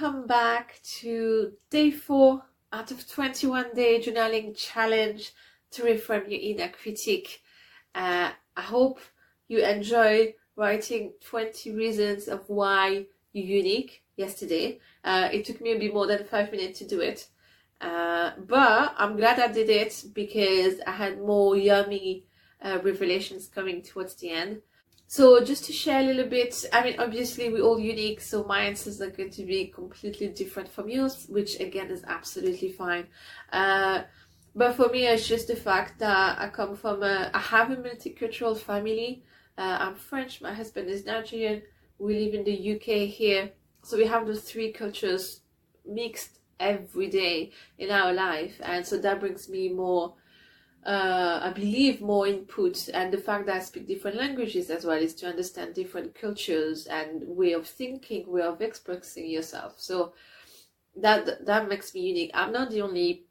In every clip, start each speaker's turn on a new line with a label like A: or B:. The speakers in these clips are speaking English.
A: welcome back to day four out of 21 day journaling challenge to reframe your inner critic. Uh, I hope you enjoy writing 20 reasons of why you're unique yesterday. Uh, it took me a bit more than five minutes to do it. Uh, but I'm glad I did it because I had more yummy uh, revelations coming towards the end. So just to share a little bit, I mean, obviously we're all unique, so my answers are going to be completely different from yours, which again is absolutely fine. Uh, but for me, it's just the fact that I come from a, I have a multicultural family. Uh, I'm French, my husband is Nigerian, we live in the UK here. So we have those three cultures mixed every day in our life. And so that brings me more uh, I believe more input and the fact that I speak different languages as well is to understand different cultures and way of thinking, way of expressing yourself. So that that makes me unique. I'm not the only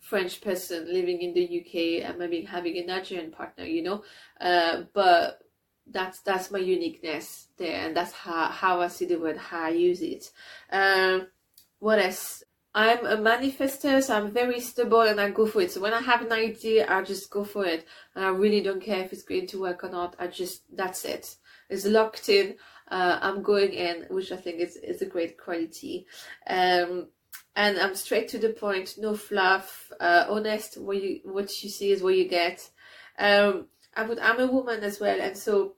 A: French person living in the UK and maybe having a Nigerian partner, you know, uh, but that's that's my uniqueness there, and that's how how I see the word, how I use it. Um, what else? I'm a manifester, so I'm very stubborn and I go for it. So when I have an idea, I just go for it. And I really don't care if it's going to work or not. I just, that's it. It's locked in. Uh, I'm going in, which I think is, is a great quality. Um, and I'm straight to the point, no fluff, uh, honest. What you, what you see is what you get. Um, I would, I'm a woman as well. And so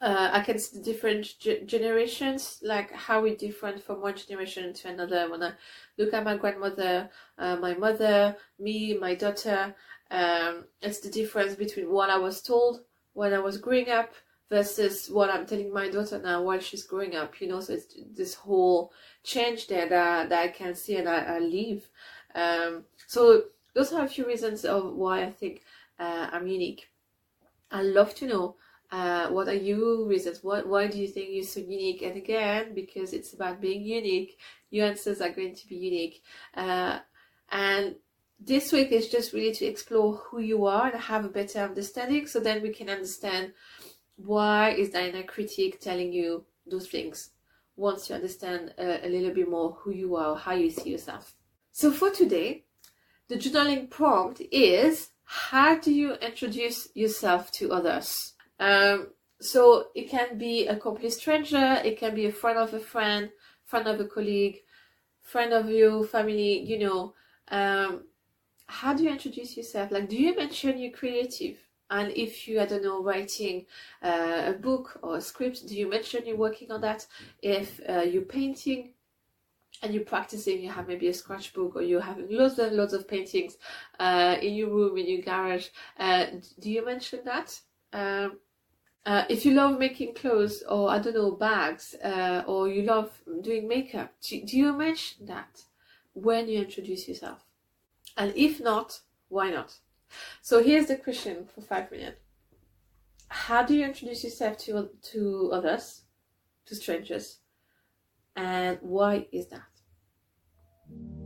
A: uh, I can see the different ge- generations, like how we different from one generation to another. When I look at my grandmother, uh, my mother, me, my daughter, um, it's the difference between what I was told when I was growing up versus what I'm telling my daughter now while she's growing up. You know, so it's this whole change there that, that I can see and I, I live. Um, so those are a few reasons of why I think uh, I'm unique. I love to know uh, what are your reasons? What why do you think you're so unique? And again, because it's about being unique, your answers are going to be unique. Uh, and this week is just really to explore who you are and have a better understanding, so then we can understand why is inner critic telling you those things. Once you understand uh, a little bit more who you are, how you see yourself. So for today, the journaling prompt is how do you introduce yourself to others? Um, so it can be a complete stranger, it can be a friend of a friend, friend of a colleague, friend of your family, you know. Um, how do you introduce yourself? Like, do you mention you're creative? And if you, I don't know, writing uh, a book or a script, do you mention you're working on that? If uh, you're painting and you're practicing, you have maybe a sketchbook or you're having loads and loads of paintings uh, in your room, in your garage, uh, do you mention that? Um, uh, if you love making clothes or I don't know bags uh, or you love doing makeup, do, do you mention that when you introduce yourself? And if not, why not? So here's the question for five minutes. How do you introduce yourself to to others, to strangers, and why is that?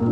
A: All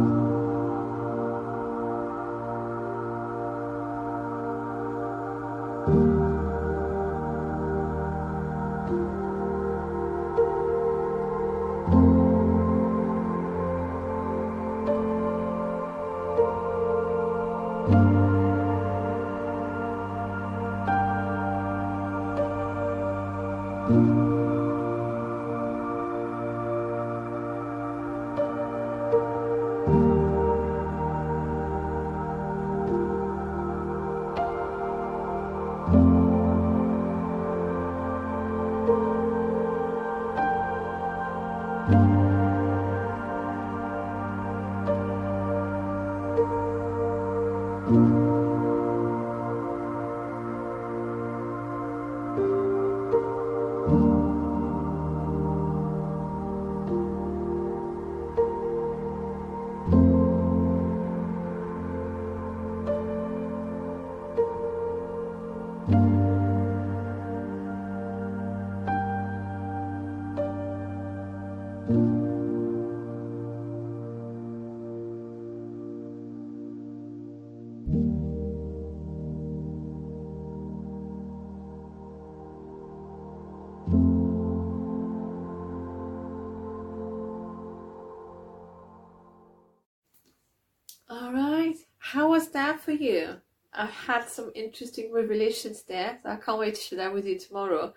A: for you? I had some interesting revelations there. So I can't wait to share that with you tomorrow.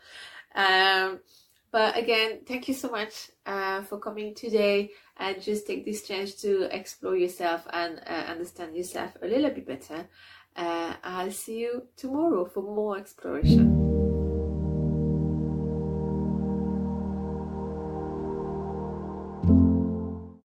A: Um, but again, thank you so much uh, for coming today and just take this chance to explore yourself and uh, understand yourself a little bit better. Uh, I'll see you tomorrow for more exploration.